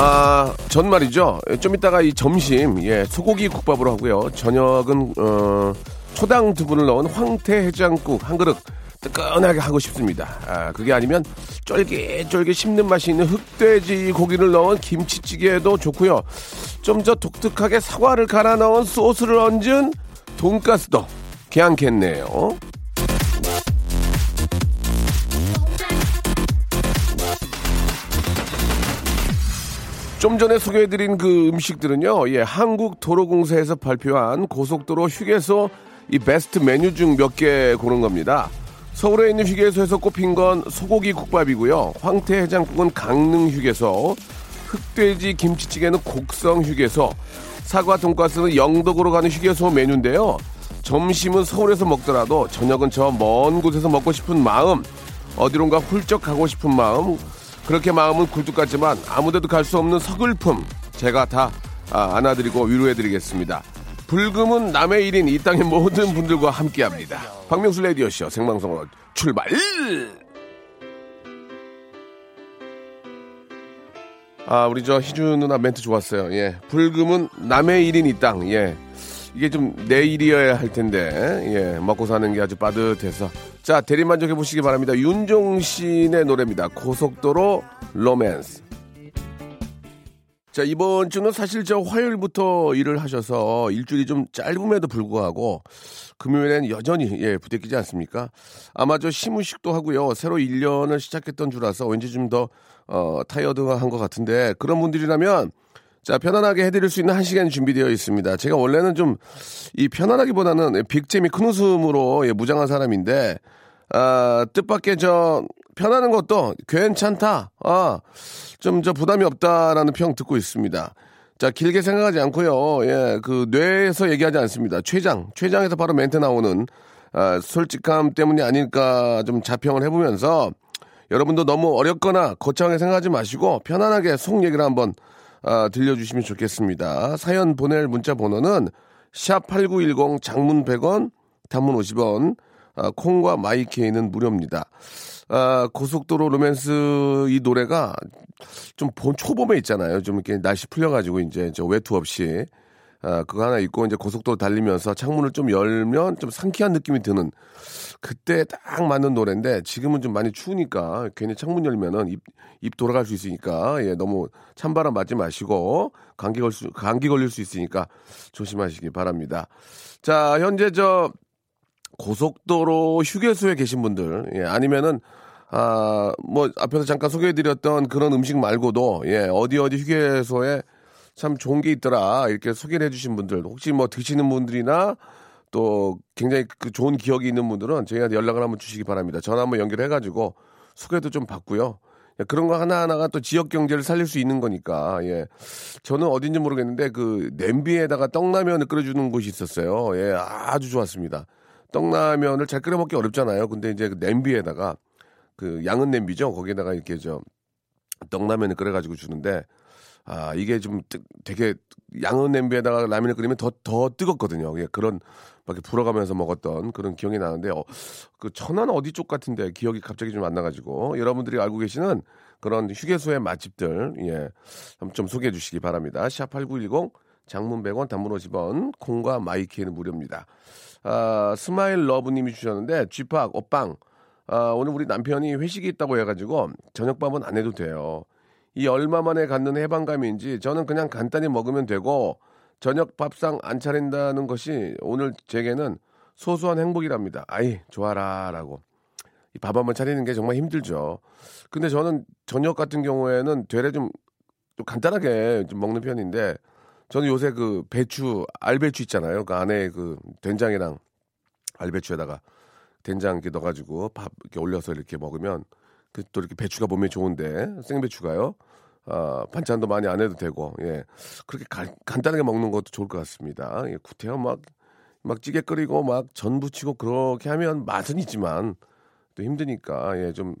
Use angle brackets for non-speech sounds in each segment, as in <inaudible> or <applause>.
아, 전 말이죠. 좀 이따가 이 점심, 예, 소고기 국밥으로 하고요. 저녁은, 어, 초당 두부를 넣은 황태 해장국 한 그릇 뜨끈하게 하고 싶습니다. 아, 그게 아니면 쫄깃쫄깃 씹는 맛이 있는 흑돼지 고기를 넣은 김치찌개도 좋고요. 좀 더 독특하게 사과를 갈아 넣은 소스를 얹은 돈가스도 괜찮겠네요. 좀 전에 소개해드린 그 음식들은요, 예, 한국도로공사에서 발표한 고속도로 휴게소 이 베스트 메뉴 중 몇 개 고른 겁니다. 서울에 있는 휴게소에서 꼽힌 건 소고기 국밥이고요. 황태 해장국은 강릉 휴게소, 흑돼지 김치찌개는 곡성 휴게소, 사과 돈가스는 영덕으로 가는 휴게소 메뉴인데요. 점심은 서울에서 먹더라도 저녁은 저 먼 곳에서 먹고 싶은 마음, 어디론가 훌쩍 가고 싶은 마음, 그렇게 마음은 굴뚝 같지만 아무데도 갈 수 없는 서글픔 제가 다 아, 안아드리고 위로해드리겠습니다. 불금은 남의 일인 이 땅의 모든 분들과 함께합니다. 박명수 레디오쇼 생방송으로 출발! 아 우리 저 희주 누나 멘트 좋았어요. 예, 불금은 남의 일인 이 땅. 예, 이게 좀 내 일이어야 할 텐데 예 먹고 사는 게 아주 빠듯해서 자 대리만족해 보시기 바랍니다. 윤종신의 노래입니다. 고속도로 로맨스. 자 이번 주는 사실 저 화요일부터 일을 하셔서 일주일이 좀 짧음에도 불구하고 금요일엔 여전히 예 부대끼지 않습니까? 아마 저 시무식도 하고요. 새로 1년을 시작했던 주라서 왠지 좀더 어, 타이어드한 것 같은데 그런 분들이라면 자, 편안하게 해드릴 수 있는 한 시간이 준비되어 있습니다. 제가 원래는 좀 이 편안하기보다는 빅잼이 큰 웃음으로 예, 무장한 사람인데, 아, 뜻밖의 저, 편하는 것도 괜찮다. 아, 좀 저 부담이 없다라는 평 듣고 있습니다. 자, 길게 생각하지 않고요. 예, 그 뇌에서 얘기하지 않습니다. 최장, 최장에서 바로 멘트 나오는 아, 솔직함 때문이 아닐까 좀 자평을 해보면서 여러분도 너무 어렵거나 거창하게 생각하지 마시고 편안하게 속 얘기를 한번 아, 들려주시면 좋겠습니다. 사연 보낼 문자 번호는 샵8910 장문 100원, 단문 50원, 아, 콩과 마이케이는 무료입니다. 아, 고속도로 로맨스 이 노래가 좀 본 초봄에 있잖아요. 좀 이렇게 날씨 풀려가지고 이제 저 외투 없이 아, 그거 하나 있고 이제 고속도로 달리면서 창문을 좀 열면 좀 상쾌한 느낌이 드는 그때 딱 맞는 노래인데 지금은 좀 많이 추우니까 괜히 창문 열면은 입, 입 돌아갈 수 있으니까 예, 너무 찬바람 맞지 마시고 감기 걸 수, 감기 걸릴 수 있으니까 조심하시기 바랍니다. 자, 현재 저 고속도로 휴게소에 계신 분들, 예, 아니면은, 아, 뭐, 앞에서 잠깐 소개해드렸던 그런 음식 말고도, 예, 어디 어디 휴게소에 참 좋은 게 있더라, 이렇게 소개를 해주신 분들, 혹시 뭐 드시는 분들이나 또 굉장히 그 좋은 기억이 있는 분들은 저희한테 연락을 한번 주시기 바랍니다. 전화 한번 연결해가지고 소개도 좀 받고요. 예, 그런 거 하나하나가 또 지역 경제를 살릴 수 있는 거니까, 예. 저는 어딘지 모르겠는데 그 냄비에다가 떡라면을 끓여주는 곳이 있었어요. 예, 아주 좋았습니다. 떡라면을 잘 끓여 먹기 어렵잖아요. 근데 이제 그 냄비에다가 그 양은 냄비죠. 거기에다가 이렇게 저 떡라면을 끓여가지고 주는데 아 이게 좀 뜨- 되게 양은 냄비에다가 라면을 끓이면 더 더 뜨겁거든요. 예, 그런 막 이렇게 불어가면서 먹었던 그런 기억이 나는데 어, 그 천안 어디 쪽 같은데 기억이 갑자기 좀 안 나가지고 여러분들이 알고 계시는 그런 휴게소의 맛집들 예, 좀 소개해 주시기 바랍니다. 샵 #8910 장문 100원, 단문 50원, 콩과 my K는 무료입니다. 아, 스마일 러브님이 주셨는데 쥐팍 오빵 아, 오늘 우리 남편이 회식이 있다고 해가지고 저녁밥은 안 해도 돼요. 이 얼마 만에 갖는 해방감인지 저는 그냥 간단히 먹으면 되고 저녁 밥상 안 차린다는 것이 오늘 제게는 소소한 행복이랍니다. 아이 좋아라 라고 이 밥 한번 차리는 게 정말 힘들죠. 근데 저는 저녁 같은 경우에는 되레 좀, 좀 간단하게 좀 먹는 편인데 저는 요새 그 배추 알배추 있잖아요. 그 안에 그 된장이랑 알배추에다가 된장 이렇게 넣어가지고 밥 이렇게 올려서 이렇게 먹으면 그 또 이렇게 배추가 몸에 좋은데 생배추가요. 어, 반찬도 많이 안 해도 되고, 예. 그렇게 가, 간단하게 먹는 것도 좋을 것 같습니다. 예, 구태여 막, 막 찌개 끓이고 막 전 부치고 그렇게 하면 맛은 있지만 또 힘드니까, 예, 좀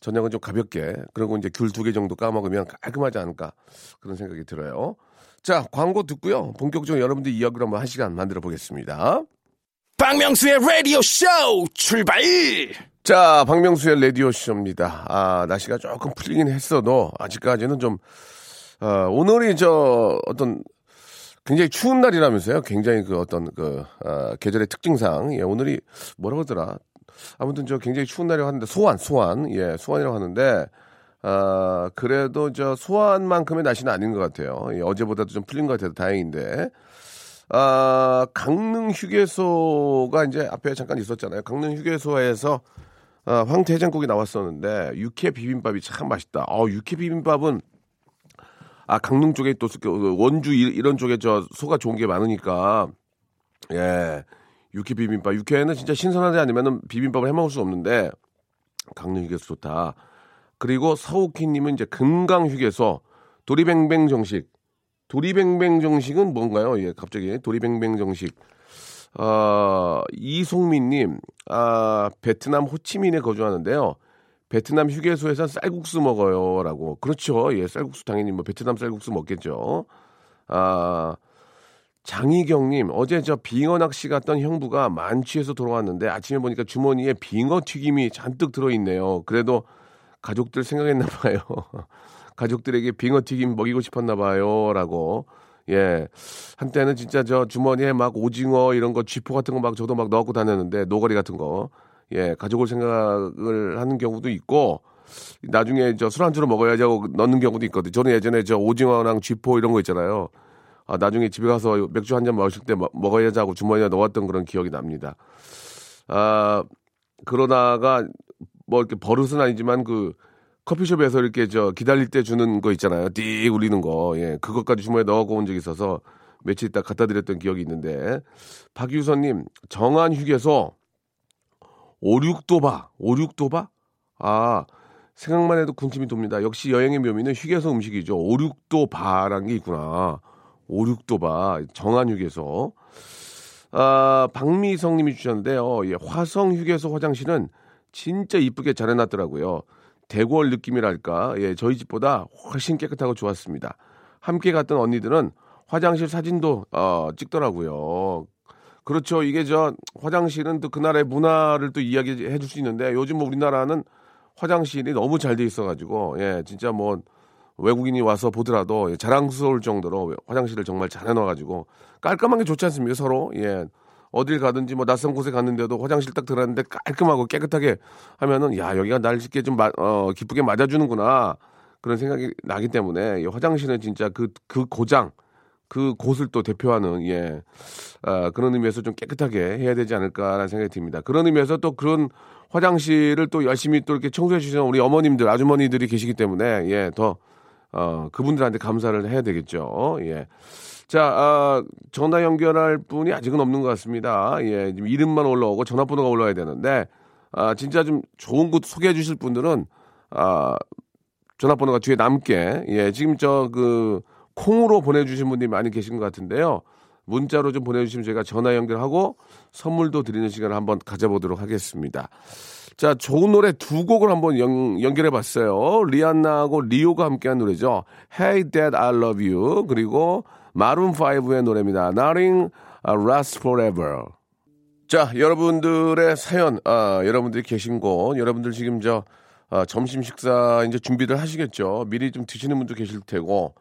저녁은 좀 가볍게, 그리고 이제 귤 두 개 정도 까먹으면 깔끔하지 않을까 그런 생각이 들어요. 자, 광고 듣고요. 본격적으로 여러분들 이야기를 한번 한 시간 만들어 보겠습니다. 박명수의 라디오 쇼 출발! 자, 박명수의 라디오 쇼입니다. 아, 날씨가 조금 풀리긴 했어도, 아직까지는 좀, 어, 오늘이 저, 어떤, 굉장히 추운 날이라면서요. 굉장히 그 어떤 그, 어, 계절의 특징상. 예, 오늘이 뭐라고 하더라. 아무튼 저 굉장히 추운 날이라고 하는데, 소환, 소환. 예, 소환이라고 하는데, 아, 그래도 저 소환만큼의 날씨는 아닌 것 같아요. 예, 어제보다도 좀 풀린 것 같아서 다행인데. 아, 강릉 휴게소가 이제 앞에 잠깐 있었잖아요. 강릉 휴게소에서 아, 황태장국이 나왔었는데 육회 비빔밥이 참 맛있다. 어, 육회 비빔밥은 아 강릉 쪽에 또그 원주 이- 이런 쪽에 저 소가 좋은 게 많으니까 예 육회 비빔밥 육회는 진짜 신선하지 않으면은 비빔밥을 해 먹을 수 없는데 강릉 휴게소 좋다. 그리고 서우키님은 이제 금강 휴게소 도리뱅뱅 정식 도리뱅뱅 정식은 뭔가요? 예 갑자기 도리뱅뱅 정식 어, 이송민님, 아, 베트남 호치민에 거주하는데요. 베트남 휴게소에서 쌀국수 먹어요 라고. 그렇죠. 예, 쌀국수 당연히 뭐 베트남 쌀국수 먹겠죠. 아, 장희경님, 어제 저 빙어 낚시 갔던 형부가 만취해서 돌아왔는데 아침에 보니까 주머니에 빙어 튀김이 잔뜩 들어있네요. 그래도 가족들 생각했나 봐요. <laughs> 가족들에게 빙어 튀김 먹이고 싶었나 봐요 라고. 예. 한때는 진짜 저 주머니에 막 오징어 이런 거 쥐포 같은 거 막 저도 막 넣고 다녔는데 노가리 같은 거. 예. 가족을 생각을 하는 경우도 있고 나중에 저 술안주로 먹어야지 하고 넣는 경우도 있거든요. 저는 예전에 저 오징어랑 쥐포 이런 거 있잖아요. 아, 나중에 집에 가서 맥주 한 잔 마실 때 먹- 먹어야지 하고 주머니에 넣었던 그런 기억이 납니다. 아, 그러다가 뭐 이렇게 버릇은 아니지만 그 커피숍에서 이렇게 저 기다릴 때 주는 거 있잖아요. 띠 울리는 거. 예. 그것까지 주머니에 넣어고 온 적이 있어서 며칠 있다 갖다 드렸던 기억이 있는데 박유선님 정한 휴게소 오륙도바 오륙도바 아 생각만 해도 군침이 돕니다. 역시 여행의 묘미는 휴게소 음식이죠. 오륙도바라는 게 있구나. 오륙도바 정한 휴게소. 아 박미성님이 주셨는데요. 예, 화성 휴게소 화장실은 진짜 이쁘게 잘 해놨더라고요. 대궐 느낌이랄까. 예, 저희 집보다 훨씬 깨끗하고 좋았습니다. 함께 갔던 언니들은 화장실 사진도 어, 찍더라고요. 그렇죠. 이게 저 화장실은 또그 나라의 문화를 또 이야기해 줄 수 있는데 요즘 뭐 우리나라는 화장실이 너무 잘 돼 있어가지고 예, 진짜 뭐 외국인이 와서 보더라도 예, 자랑스러울 정도로 화장실을 정말 잘 해놔가지고 깔끔한 게 좋지 않습니까 서로 예 어딜 가든지 뭐 낯선 곳에 갔는데도 화장실 딱 들어갔는데 깔끔하고 깨끗하게 하면은 야 여기가 날 이렇게 좀 마- 어, 기쁘게 맞아주는구나 그런 생각이 나기 때문에 이 화장실은 진짜 그그 고장 그 곳을 또 대표하는 예 아, 그런 의미에서 좀 깨끗하게 해야 되지 않을까라는 생각이 듭니다. 그런 의미에서 또 그런 화장실을 또 열심히 또 이렇게 청소해 주시는 우리 어머님들 아주머니들이 계시기 때문에 예더 어, 그분들한테 감사를 해야 되겠죠. 예. 자, 아, 전화 연결할 분이 아직은 없는 것 같습니다. 예, 지금 이름만 올라오고 전화번호가 올라와야 되는데, 아, 진짜 좀 좋은 곳 소개해 주실 분들은, 아, 전화번호가 뒤에 남게, 예, 지금 저 그, 콩으로 보내주신 분들이 많이 계신 것 같은데요. 문자로 좀 보내주시면 저희가 전화 연결하고 선물도 드리는 시간을 한번 가져보도록 하겠습니다. 자, 좋은 노래 두 곡을 한번 연, 연결해 봤어요. 리안나하고 리오가 함께한 노래죠. Hey Dad, I Love You. 그리고 마룬 5의 노래입니다. Nothing Lasts Forever. 자, 여러분들의 사연, 아, 여러분들이 계신 곳, 여러분들 지금 저, 아, 점심 식사 이제 준비들 하시겠죠. 미리 좀 드시는 분도 계실 테고,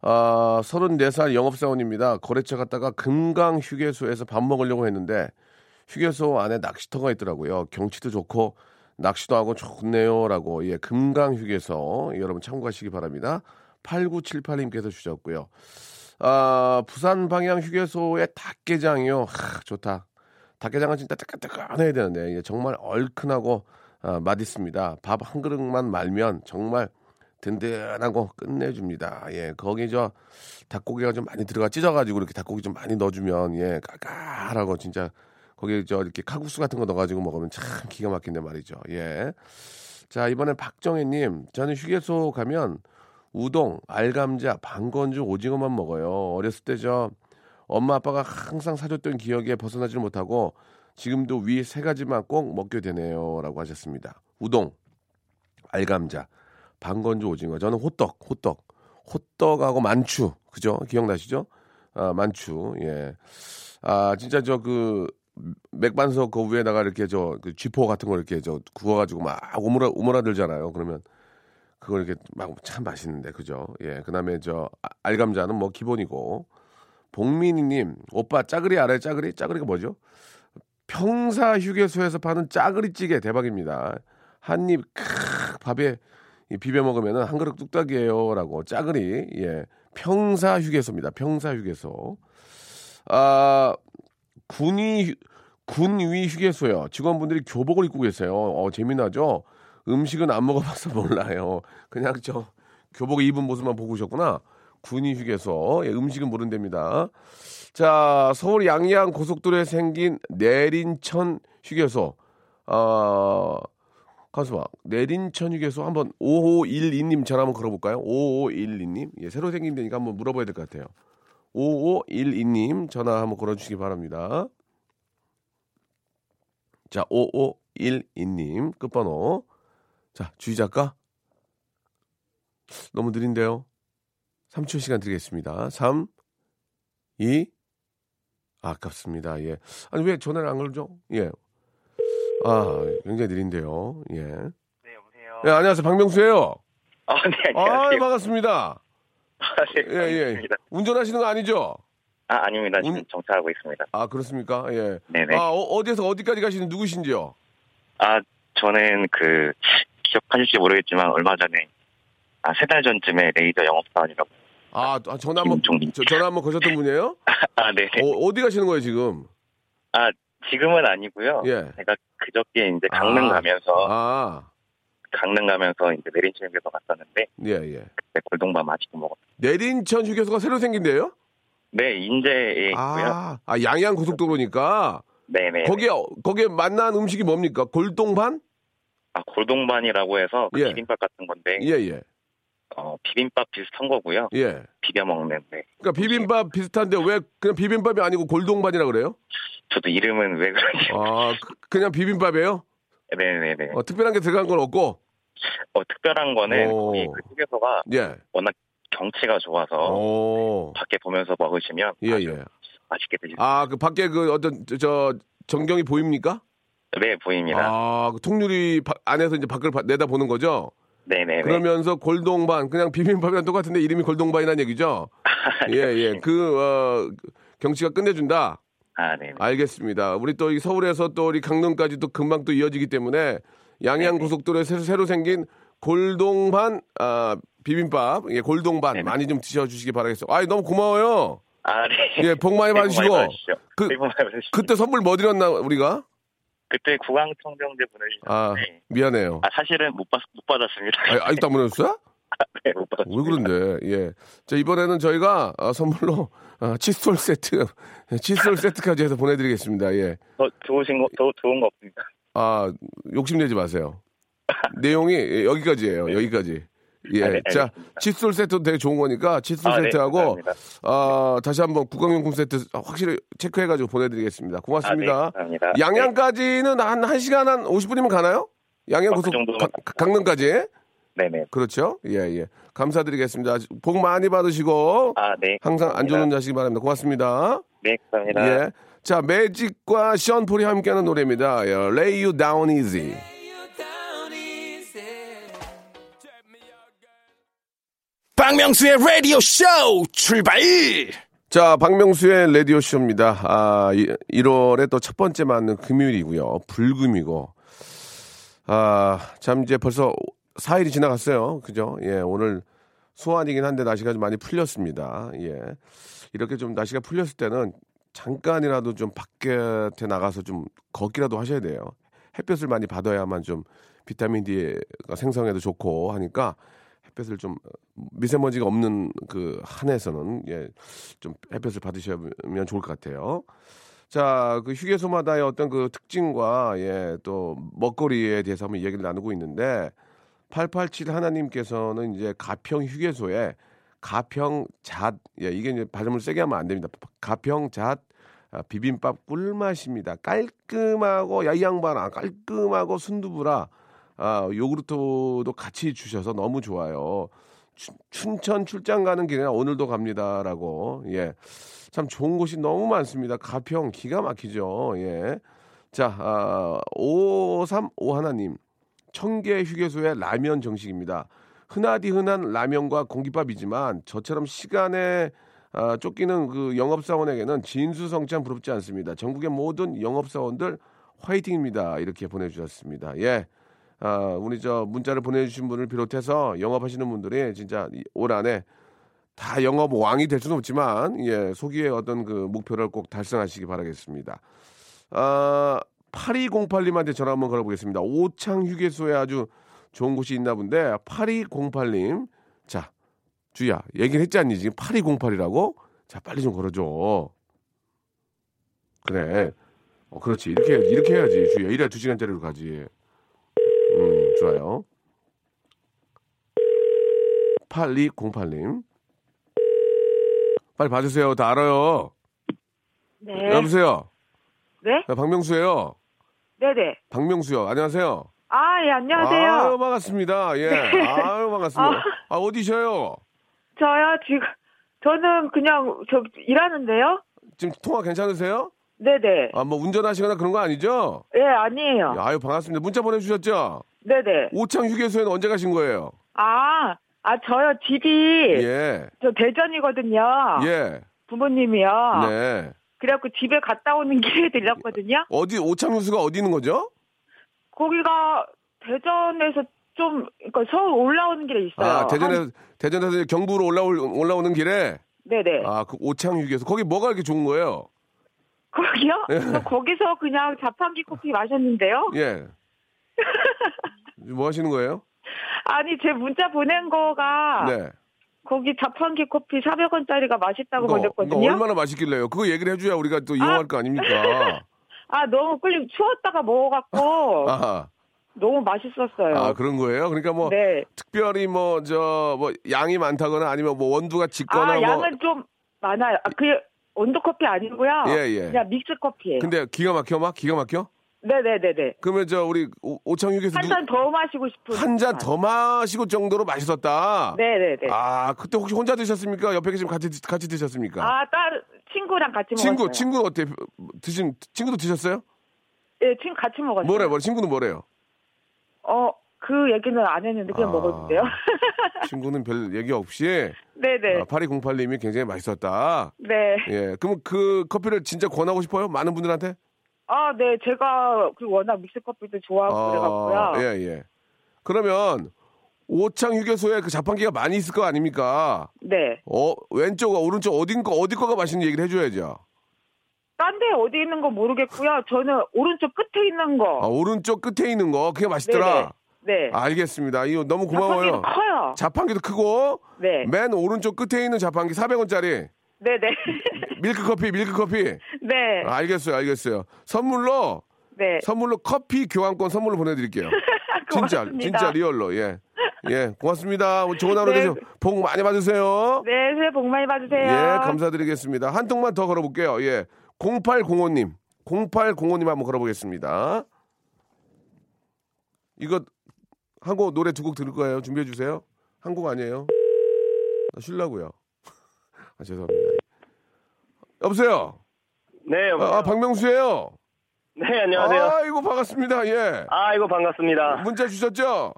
아, 34살 영업사원입니다. 거래처 갔다가 금강 휴게소에서 밥 먹으려고 했는데, 휴게소 안에 낚시터가 있더라고요. 경치도 좋고, 낚시도 하고 좋네요라고, 예, 금강 휴게소. 여러분 참고하시기 바랍니다. 8978님께서 주셨고요. 아, 부산 방향 휴게소의 닭게장이요. 하, 좋다. 닭게장은 진짜 뜨끈뜨끈해야 되는데 예, 정말 얼큰하고 아, 맛있습니다. 밥 한 그릇만 말면 정말 든든하고 끝내줍니다. 예, 거기 저 닭고기가 좀 많이 들어가 찢어가지고 이렇게 닭고기 좀 많이 넣어주면 예, 깔깔하고 진짜 거기 저 이렇게 칼국수 같은 거 넣어가지고 먹으면 참 기가 막힌데 말이죠. 예. 자 이번엔 박정혜님, 저는 휴게소 가면 우동, 알감자, 방건주, 오징어만 먹어요. 어렸을 때 저 엄마 아빠가 항상 사줬던 기억에 벗어나질 못하고 지금도 위 세 가지만 꼭 먹게 되네요 라고 하셨습니다. 우동, 알감자, 방건주 오징어. 저는 호떡, 호떡, 호떡하고 만추, 그죠? 기억나시죠? 아, 만추, 예. 아, 진짜 저 그 맥반석 그 위에다가 이렇게 저 그 쥐포 같은 거 이렇게 저 구워가지고 막 오므라 오므라들잖아요. 그러면 그걸 이렇게 막 참 맛있는데 그죠? 예. 그다음에 저 아- 알감자는 뭐 기본이고 복민이님 오빠 짜그리 알아요? 짜그리? 짜그리가 뭐죠? 평사 휴게소에서 파는 짜그리찌개 대박입니다. 한입 크 밥에 이 비벼 먹으면 한 그릇 뚝딱이에요라고 짜그리 예 평사 휴게소입니다. 평사 휴게소 아 군위 휴- 군위 휴게소요. 직원분들이 교복을 입고 계세요. 어 재미나죠? 음식은 안 먹어봐서 <laughs> 몰라요. 그냥 저 교복 입은 모습만 보고 오셨구나. 군위 휴게소. 예, 음식은 모른답니다. 자, 서울 양양 고속도로에 생긴 내린천 휴게소. 아, 가수 봐. 내린천 휴게소 한번 5512님 전화 한번 걸어볼까요? 5512님. 예, 새로 생긴 데니까 한번 물어봐야 될 것 같아요. 5512님 전화 한번 걸어주시기 바랍니다. 자, 5512님 끝번호. 자, 주희 작가. 너무 느린데요. 3초 시간 드리겠습니다. 3, 2, 아깝습니다. 예. 아니, 왜 전화를 안 걸죠? 예. 아, 굉장히 느린데요. 예. 네, 여보세요. 예, 안녕하세요. 박명수예요 아, 네, 아, 안녕하세요. 반갑습니다. 아, 네, 예, 예. 운전하시는 거 아니죠? 아, 아닙니다. 지금 운- 정차하고 있습니다. 아, 그렇습니까? 예. 네네. 아, 어, 디에서 어디까지 가시는 누구신지요? 아, 저는 그, 기억하실지 모르겠지만, 얼마 전에, 아, 세 달 전쯤에 레이저 영업사원이라고. 아, 아, 전화 한번, 김종민. 저- 전화 한번 거셨던 분이에요? <laughs> 아, 네네. 어, 어디 가시는 거예요, 지금? 아, 지금은 아니고요. 예. 제가 그저께 이제 강릉 아. 가면서, 아, 강릉 가면서 이제 내린천에서 갔었는데, 예, 예. 그때 골동밥 맛있게 먹었어요. 내린천 휴게소가 새로 생긴데요? 네, 인제에 있고요. 아, 아, 양양 고속도로니까 네 네. 거기에 거기에 만난 음식이 뭡니까? 골동반? 아, 골동반이라고 해서 그 예. 비빔밥 같은 건데, 예, 예. 어, 비빔밥 비슷한 거고요. 예. 비벼 먹는, 네. 그러니까 비빔밥 비슷한데 왜 그냥 비빔밥이 아니고 골동반이라 그래요? 저도 이름은 왜 그런지. 아, 그, 냥 비빔밥이에요? 네네네. 어, 특별한 게 들어간 건 없고. 어, 특별한 거는 오. 거기 그 휴게소가 예. 워낙 경치가 좋아서 오. 밖에 보면서 먹으시면 예, 아주 예. 맛있게 드실 수 아, 그 밖에 그 어떤 저, 저 전경이 보입니까? 네, 보입니다. 아, 그 통유리 바- 안에서 이제 밖을 바- 내다 보는 거죠? 네네네. 그러면서 골동반 그냥 비빔밥이랑 똑같은데 이름이 골동반이라는 얘기죠? <laughs> 예, 예. 그 어, 경치가 끝내준다. 아, 네. 알겠습니다. 우리 또이 서울에서 또 우리 강릉까지 또 금방 또 이어지기 때문에 양양. 고속도로에 새로, 새로 생긴 골동반 아, 비빔밥, 예, 골동반 네네. 많이 좀 드셔주시기 바라겠습니다. 아, 너무 고마워요. 아, 네. 예, 복 많이 복 받으시고. 그- 많이 받으십시오. 그때 선물 뭐 드렸나 우리가? 그때 구강청정제 보내주셨는데 아, 미안해요. 아, 사실은 못, 받, 못 받았습니다. 아, 아직도 안 보내줬어요? <laughs> 네, 못 받았습니다. 왜 그런데? 예. 자, 이번에는 저희가 아, 선물로 아, 칫솔 세트, <laughs> 칫솔 세트까지 해서 보내드리겠습니다. 예. 더 좋으신 거, 더 좋은 거 없습니다. 아, 욕심내지 마세요. 내용이 예, 여기까지예요. 여기까지. 예. 아, 네, 자. 칫솔 세트도 되게 좋은 거니까 칫솔 아, 네, 세트하고 감사합니다. 아, 다시 한번 구강용품 세트 확실히 체크해 가지고 보내 드리겠습니다. 아, 네, 고맙습니다. 감사합니다. 양양까지는 한 1시간 한 50분이면 가나요? 양양 어, 그 고속 가- 강릉까지? 네, 네. 그렇죠? 예, 예. 감사드리겠습니다. 복 많이 받으시고 아, 네. 항상 감사합니다. 안전운전 하시기 바랍니다. 고맙습니다. 네, 감사합니다. 예. 자, 매직과 션 폴이 함께하는 노래입니다. 예, Lay You Down Easy. 박명수의 라디오 쇼 출발! 자, 박명수의 라디오 쇼입니다. 아, 이, 1월에 또 첫 번째 맞는 금요일이고요. 불금이고. 아, 참 이제 벌써 4일이 지나갔어요. 그죠? 예, 오늘 소환이긴 한데 날씨가 좀 많이 풀렸습니다. 예. 이렇게 좀 날씨가 풀렸을 때는 잠깐이라도 좀 밖에 나가서 좀 걷기라도 하셔야 돼요. 햇볕을 많이 받아야만 좀 비타민 D가 생성에도 좋고 하니까 햇볕을 좀 미세먼지가 없는 그 한에서는 예, 좀 햇볕을 받으시면 좋을 것 같아요. 자, 그 휴게소마다의 어떤 그 특징과 예, 또 먹거리에 대해서 한번 이야기를 나누고 있는데 887 하나님께서는 이제 가평 휴게소에 가평 잣 예 이게 이제 발음을 세게 하면 안 됩니다. 가평 잣 아, 비빔밥 꿀맛입니다. 깔끔하고 야이 양반 아 깔끔하고 순두부라 아, 요구르트도 같이 주셔서 너무 좋아요. 춘- 춘천 출장 가는 길에 오늘도 갑니다라고 예. 참 좋은 곳이 너무 많습니다. 가평 기가 막히죠. 예. 자, 아, 535 하나님. 청계 휴게소의 라면 정식입니다. 흔하디 흔한 라면과 공깃밥이지만 저처럼 시간에 아, 쫓기는 그 영업사원에게는 진수성찬 부럽지 않습니다. 전국의 모든 영업사원들 화이팅입니다. 이렇게 보내주셨습니다. 예. 아, 우리 저 문자를 보내주신 분을 비롯해서 영업하시는 분들이 진짜 이- 올 한해 다 영업 왕이 될 수는 없지만 예 소기의 어떤 그 목표를 꼭 달성하시기 바라겠습니다. 아 8208님한테 전화 한번 걸어보겠습니다. 오창 휴게소에 아주 좋은 곳이 있나 본데 8208님 자 주야 얘기를 했지 않니 지금 8208이라고 자 빨리 좀 걸어줘. 그래 어 그렇지 이렇게 이렇게 해야지 주야 이래야 두 시간짜리로 가지. 음 좋아요. 8208님 빨리 봐주세요. 다 알아요. 네. 여보세요. 네? 네, 박명수예요. 네네. 박명수요. 안녕하세요. 아, 예, 안녕하세요. 아유, 반갑습니다. 예. 아유, 반갑습니다. 아, 어디셔요? 저요, 지금, 저는 그냥, 저, 일하는데요? 지금 통화 괜찮으세요? 네네. 아, 뭐 운전하시거나 그런 거 아니죠? 예, 아니에요. 아유, 반갑습니다. 문자 보내주셨죠? 네네. 오창 휴게소에는 언제 가신 거예요? 아, 아, 저요, 집이, 예. 저 대전이거든요. 예. 부모님이요. 네. 그래갖고 집에 갔다 오는 길에 들렸거든요. 어디, 오창 휴게소가 어디 있는 거죠? 거기가 대전에서 좀, 그러니까 서울 올라오는 길에 있어요. 아, 대전에, 한- 대전에서 경부로 올라올, 올라오는 길에, 네네. 아, 그 오창 휴게소. 거기 뭐가 이렇게 좋은 거예요? 거기요? 예. 저 거기서 그냥 자판기 커피 <laughs> 마셨는데요. 예. 뭐 하시는 거예요? 아니, 제 문자 보낸 거가, 네. 거기 자판기 커피 400원짜리가 맛있다고 그거, 보냈거든요. 그거 얼마나 맛있길래요? 그거 얘기를 해줘야 우리가 또 이용할 거 아닙니까? 아, 너무 끓림 추웠다가 먹어갖고 아, 너무 맛있었어요. 아, 그런 거예요? 그러니까 뭐, 네. 특별히 뭐, 저, 뭐, 양이 많다거나 아니면 뭐, 원두가 짙거나 아, 뭐. 양은 좀 많아요. 아, 그 온도 커피 아니고요. 예, 예. 그냥 믹스 커피예요. 근데 기가 막혀, 막? 기가 막혀? 네네네네. 그러면 저, 우리 오- 오창육에서 한잔 더 마시고 싶은. 한 잔 더 마시고 정도로 맛있었다? 네네네. 아, 아, 그때 혹시 혼자 드셨습니까? 옆에 계시면 같이, 드- 같이 드셨습니까? 딸 친구랑 같이 친구, 먹었어요. 친구는 어때? 드신, 친구도 드셨어요? 예, 친구 같이 먹었어요. 뭐래, 뭐래? 친구는 뭐래요? 어, 그 얘기는 안 했는데 그냥 아. 먹었는데요. <laughs> 친구는 별 얘기 없이 네네. 아, 8208님이 굉장히 맛있었다. 네. 예. 그럼 그 커피를 진짜 권하고 싶어요? 많은 분들한테? 아, 네. 제가 그 워낙 믹스 커피도 좋아하고 그래갖고요. 예, 예. 그러면 오창 휴게소에 그 자판기가 많이 있을 거 아닙니까? 네. 어, 왼쪽, 오른쪽 어딘 거 어디 거가 맛있는 얘기를 해줘야죠. 딴 데 어디 있는 거 모르겠고요. 저는 오른쪽 끝에 있는 거. 아, 오른쪽 끝에 있는 거 그게 맛있더라. 네네. 네. 알겠습니다. 이거 너무 고마워요. 자판기는 커요. 자판기도 크고 네. 맨 오른쪽 끝에 있는 자판기 400원짜리 네네. 밀크 커피, 밀크 커피. 네. 아, 알겠어요, 알겠어요. 선물로 네. 선물로 커피 교환권 선물로 보내드릴게요. <laughs> 진짜. 진짜 리얼로 예, 예, 고맙습니다. 좋은 하루 네. 되세요. 복 많이 받으세요. 네, 새해 복 많이 받으세요. 예, 감사드리겠습니다. 한 통만 더 걸어볼게요. 예, 0805님, 0805님 한번 걸어보겠습니다. 이거 한 곡 노래 두 곡 들을 거예요. 준비해 주세요. 한 곡 아니에요. 나 쉬려고요. <laughs> 아, 죄송합니다. 여보세요. 네, 여보세요. 아, 아, 박명수예요. 네, 안녕하세요. 아이고 반갑습니다. 예. 아, 이고 반갑습니다. 문자 주셨죠?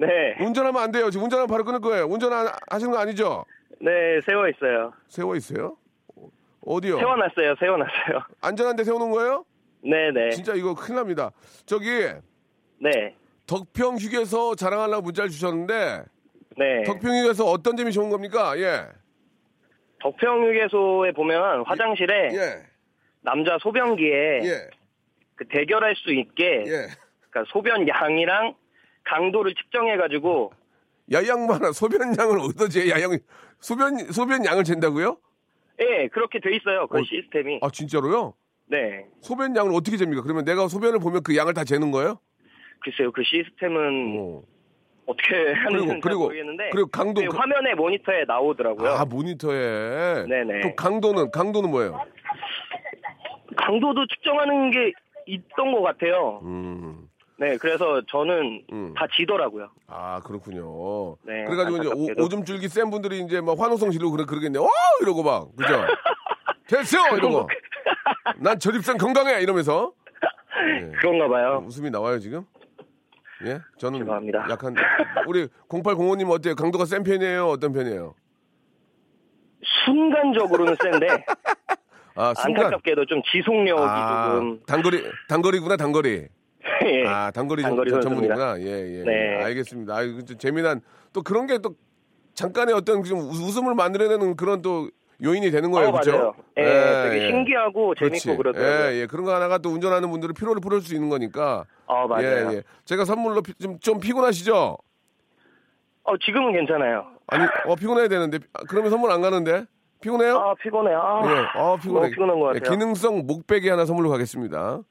네, 운전하면 안 돼요. 지금 운전하면 바로 끊을 거예요. 운전 안- 하시는 거 아니죠? 네, 세워 있어요. 세워 있어요? 어, 어디요? 세워놨어요, 세워놨어요. <laughs> 안전한데 세워놓은 거예요? 네, 네, 진짜 이거 큰일 납니다. 저기 네, 덕평 휴게소 자랑하려고 문자를 주셨는데 네. 덕평 휴게소 어떤 점이 좋은 겁니까? 예. 덕평 휴게소에 보면 화장실에 예. 남자 소변기에 예. 그 대결할 수 있게 예. 그러니까 소변 양이랑 강도를 측정해가지고 야, 이 양반아, 소변 양을 어디다 재? 야, 양, 소변, 소변 양을 잰다고요? 예, 그렇게 돼 있어요. 그 어, 시스템이. 아, 진짜로요? 네, 소변 양을 어떻게 잽니까? 그러면 내가 소변을 보면 그 양을 다 재는 거예요? 글쎄요, 그 시스템은 어. 어떻게 하는지 그리고 모르겠는데 그리고 강도 네, 그- 화면에 모니터에 나오더라고요. 아 모니터에 네네. 또 강도는 강도는 뭐예요? 강도도 측정하는 게 있던 것 같아요. 음. 네, 그래서 저는 음. 다 지더라고요. 아 그렇군요. 네, 그래가지고 이제. 오, 오줌 줄기 센 분들이 이제 막 환호성 지르고 그러, 그러겠네. 와 이러고 막 그죠? <laughs> 됐어 이러고 <laughs> 난 저립선 건강해 이러면서 예. 그런가 봐요. 웃음이 나와요 지금? 예? 저는 죄송합니다. 약간 우리 0805님 어때요? 강도가 센 편이에요? 어떤 편이에요? 순간적으로는 센데 아 순간 안타깝게도 좀 지속력이 아 조금 단거리 단거리구나 단거리. <laughs> 예. 아 단거리, 전- 단거리 전-. 전문이구나. 예 예. 네. 알겠습니다. 아 재미난 또 그런 게 또 잠깐의 어떤 좀 웃- 웃음을 만들어내는 그런 또 요인이 되는 거예요, 어, 그렇죠? 맞아요. 예, 되게 신기하고 그렇지. 재밌고 그러더라고요. 예, 예. 그런 거 하나가 또 운전하는 분들은 피로를 풀을 수 있는 거니까. 어, 맞아요. 예, 예. 제가 선물로 피- 좀, 좀 피곤하시죠? 어, 지금은 괜찮아요. 아니, 어, 피곤해야 되는데. 아, 그러면 선물 안 가는데? 피곤해요? 아, 피곤해요. 아, 예, 어, 피곤해. 피곤한 것 예, 같아요. 기능성 목베개 하나 선물로 가겠습니다. 어,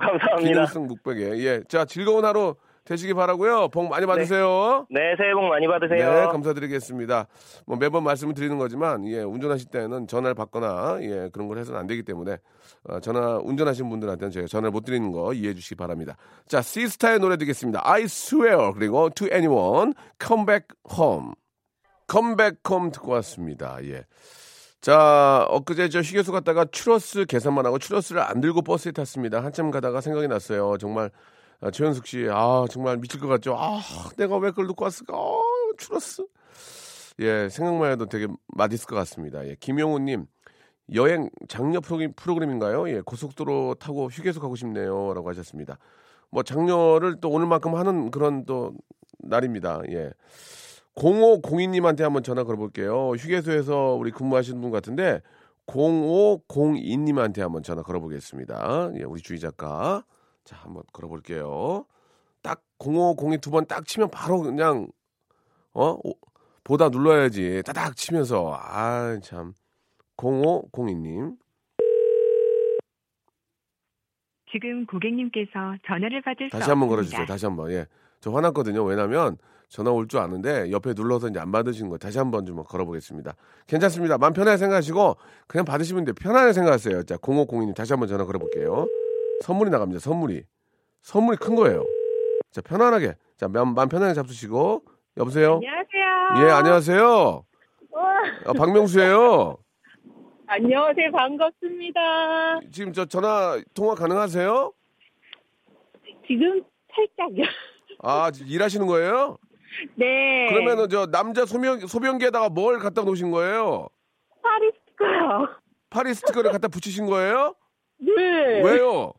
감사합니다. 기능성 목베개. 예. 자, 즐거운 하루 되시기 바라고요 복 많이 받으세요. 네, 새해 복 많이 받으세요. 네, 감사드리겠습니다. 뭐 매번 말씀을 드리는 거지만, 예, 운전하실 때는 전화를 받거나, 예, 그런 걸 해서는 안 되기 때문에, 어, 전화, 운전하신 분들한테는 저희가 전화를 못 드리는 거 이해해 주시기 바랍니다. 자, 시스타의 노래 듣겠습니다. I swear, 그리고 to anyone, come back home. come back home 듣고 왔습니다. 예. 자, 엊그제 저 휴게소 갔다가 추러스 계산만 하고 추러스를 안 들고 버스에 탔습니다. 한참 가다가 생각이 났어요. 정말 아, 최현숙 씨, 아 정말 미칠 것 같죠. 아 내가 왜 그걸 놓고 왔을까? 아, 추러스. 예, 생각만 해도 되게 맛있을 것 같습니다. 예, 김용우님 여행 장려 프로그램, 프로그램인가요? 예, 고속도로 타고 휴게소 가고 싶네요라고 하셨습니다. 뭐 장려를 또 오늘만큼 하는 그런 또 날입니다. 예. 0502님한테 한번 전화 걸어볼게요. 휴게소에서 우리 근무하시는 분 같은데 0502님한테 한번 전화 걸어보겠습니다. 예, 우리 주희 작가. 자, 한번 걸어볼게요. 딱 0502 두 번 딱 치면 바로 그냥 어 오- 보다 눌러야지. 따닥 치면서 아 참. 0502님. 지금 고객님께서 전화를 받을 수 다시 한번. 걸어주세요. 다시 한번. 예. 저 화났거든요. 왜냐면 전화 올 줄 아는데 옆에 눌러서 이제 안 받으신 거 다시 한번 좀 걸어보겠습니다. 괜찮습니다. 마음 편하게 생각하시고 그냥 받으시면 돼요. 편하게 생각하세요. 자, 0502님 다시 한번 전화 걸어볼게요. 선물이 나갑니다. 선물이. 선물이 큰 거예요. 자, 편안하게. 자, 마음, 마음 편하게 잡수시고. 여보세요? 안녕하세요. 예, 안녕하세요. 와, 아, 박명수예요. 안녕하세요. 반갑습니다. 지금 저 전화 통화 가능하세요? 지금 살짝요. <laughs> 아, 지금 일하시는 거예요? 네. 그러면은 저 남자 소변 소변기에다가 뭘 갖다 놓으신 거예요? 파리 스티커요. 파리 스티커를 갖다 붙이신 거예요? 네. 왜요?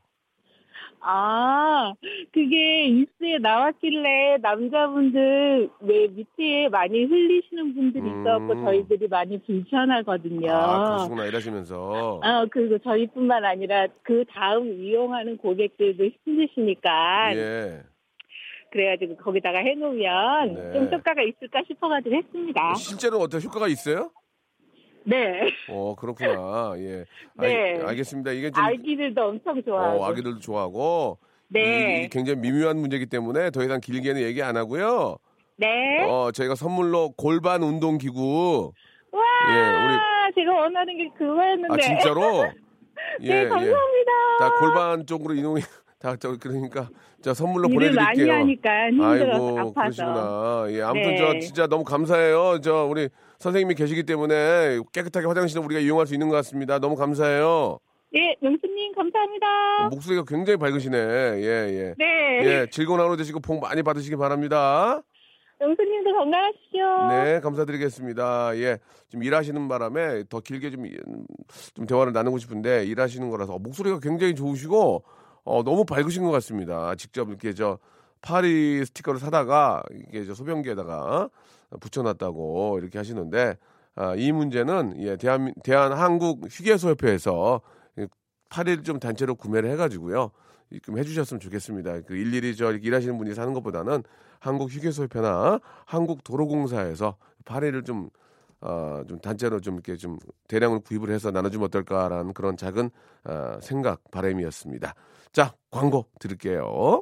아, 그게 뉴스에 나왔길래 남자분들 왜 밑에 많이 흘리시는 분들이 음. 있어갖고 저희들이 많이 불편하거든요. 아, 그러시구나 일하시면서. 아, 그리고 저희뿐만 아니라 그 다음 이용하는 고객들도 힘드시니까 예. 그래가지고 거기다가 해놓으면 네. 좀 효과가 있을까 싶어가지고 했습니다. 실제로 어떤 효과가 있어요? 네. 어 그렇구나. 예. <laughs> 네. 알, 겠습니다 이게 좀 아기들도 엄청 좋아하고. 어, 아기들도 좋아하고 네. 이, 이 굉장히 미묘한 문제이기 때문에 더 이상 길게는 얘기 안 하고요. 네. 어 저희가 선물로 골반 운동 기구. 와, 예, 제가 원하는 게 그거였는데. 아 진짜로? <laughs> 예, 네, 감사합니다. 다 골반 쪽으로 이동이 <laughs> 다 저, 그러니까 자 선물로 일을 많이 보내드릴게요. 하니까 힘들어서 아이고 아파서. 그러시구나. 예, 아무튼 네. 저 진짜 너무 감사해요. 저 우리 선생님이 계시기 때문에 깨끗하게 화장실을 우리가 이용할 수 있는 것 같습니다. 너무 감사해요. 예, 명수님 감사합니다. 목소리가 굉장히 밝으시네. 예, 예. 네. 예, 즐거운 하루 되시고 복 많이 받으시기 바랍니다. 명수님도 건강하십시오. 네, 감사드리겠습니다. 예, 지금 일하시는 바람에 더 길게 좀, 좀 대화를 나누고 싶은데 일하시는 거라서 목소리가 굉장히 좋으시고 어, 너무 밝으신 것 같습니다. 직접 이렇게 저 파리 스티커를 사다가 이게 저 소변기에다가 붙여놨다고 이렇게 하시는데 아, 이 문제는 예, 대한 대한 한국 휴게소 협회에서 파리를 좀 단체로 구매를 해가지고요. 좀 해주셨으면 좋겠습니다. 그 일일이 저 일하시는 분이 사는 것보다는 한국 휴게소 협회나 한국 도로공사에서 파리를 좀 어, 좀 단체로 좀 이렇게 좀 대량으로 구입을 해서 나눠주면 어떨까라는 그런 작은 어, 생각 바람이었습니다. 자 광고 드릴게요.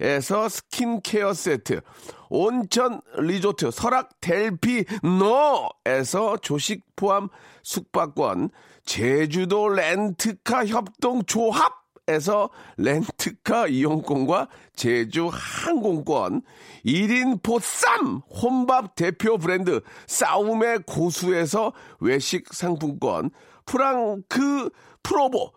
에서 스킨케어 세트, 온천 리조트 설악 델피노에서 조식 포함 숙박권, 제주도 렌트카 협동 조합 에서 렌트카 이용권과 제주 항공권, 1인 보쌈 혼밥 대표 브랜드 싸움의 고수에서 외식 상품권, 프랑크 프로보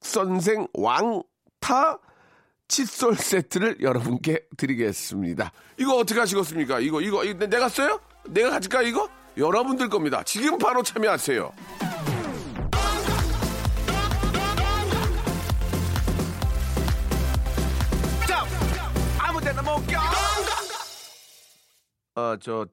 선생 왕타 칫솔 세트를 여러분께 드리겠습니다. 이거 어떻게 하시겠습니까? 이거, 이거, 이거 내가 써요? 내가 가질까, 이거? 여러분들 겁니다. 지금 바로 참여하세요. 아, 저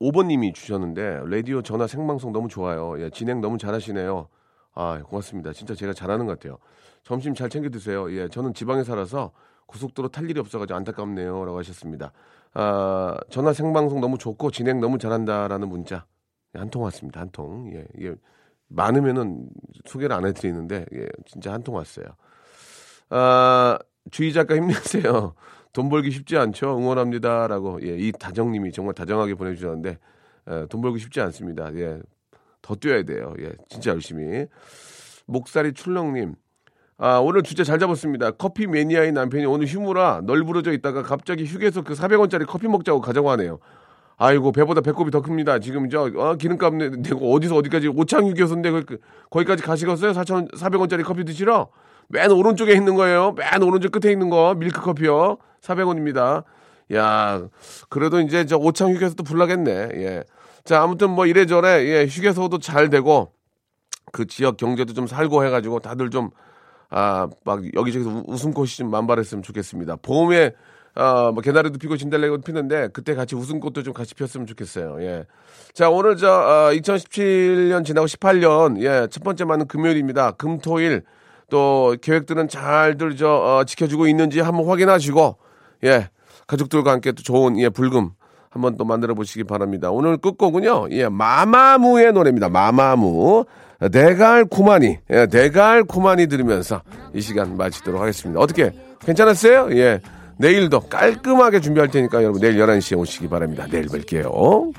7705번님이 주셨는데 라디오 전화 생방송 너무 좋아요. 예, 진행 너무 잘하시네요. 아, 고맙습니다. 진짜 제가 잘하는 것 같아요. 점심 잘 챙겨 드세요. 예, 저는 지방에 살아서 고속도로 탈 일이 없어가지고 안타깝네요 라고 하셨습니다. 아, 전화 생방송 너무 좋고 진행 너무 잘한다라는 문자 예, 한통 왔습니다. 한 통. 예, 예. 많으면은 소개를 안 해드리는데 예, 진짜 한 통 왔어요. 아, 주희 작가 힘내세요. <laughs> 돈 벌기 쉽지 않죠. 응원합니다라고 예, 이 다정님이 정말 다정하게 보내주셨는데 예, 돈 벌기 쉽지 않습니다. 예, 더 뛰어야 돼요. 예, 진짜 열심히. 목살이 출렁님. 아, 오늘 주제 잘 잡았습니다. 커피 매니아인 남편이 오늘 휴무라 널브러져 있다가 갑자기 휴게소 그 400원짜리 커피 먹자고 가져가네요. 아이고, 배보다 배꼽이 더 큽니다. 지금 저, 어, 기름값 내- 내고 어디서 어디까지 오창 휴게소인데 그, 거기까지 가시겠어요? 4천, 400원짜리 커피 드시러? 맨 오른쪽에 있는 거예요. 맨 오른쪽 끝에 있는 거. 밀크 커피요. 400원입니다. 야, 그래도 이제 저 오창 휴게소도 불나겠네. 예. 자, 아무튼 뭐 이래저래, 예, 휴게소도 잘 되고, 그 지역 경제도 좀 살고 해가지고 다들 좀, 아, 막 여기저기서 우- 웃음꽃이 좀 만발했으면 좋겠습니다. 봄에, 아, 뭐 개나리도 피고 진달래도 피는데 그때 같이 웃음꽃도 좀 같이 피었으면 좋겠어요. 예. 자, 오늘 저, 아, 2017년 지나고 18년, 예, 첫 번째 맞는 금요일입니다. 금 토 일, 또 계획들은 잘들 저, 어, 지켜주고 있는지 한번 확인하시고, 예, 가족들과 함께 또 좋은, 예, 불금 한번 또 만들어 보시기 바랍니다. 오늘 끝곡은요, 예, 마마무의 노래입니다. 마마무. 대갈 쿠마니, 예, 대갈 쿠마니 들으면서 이 시간 마치도록 하겠습니다. 어떻게, 괜찮았어요? 예. 내일도 깔끔하게 준비할 테니까 여러분 내일 11시에 오시기 바랍니다. 내일 뵐게요.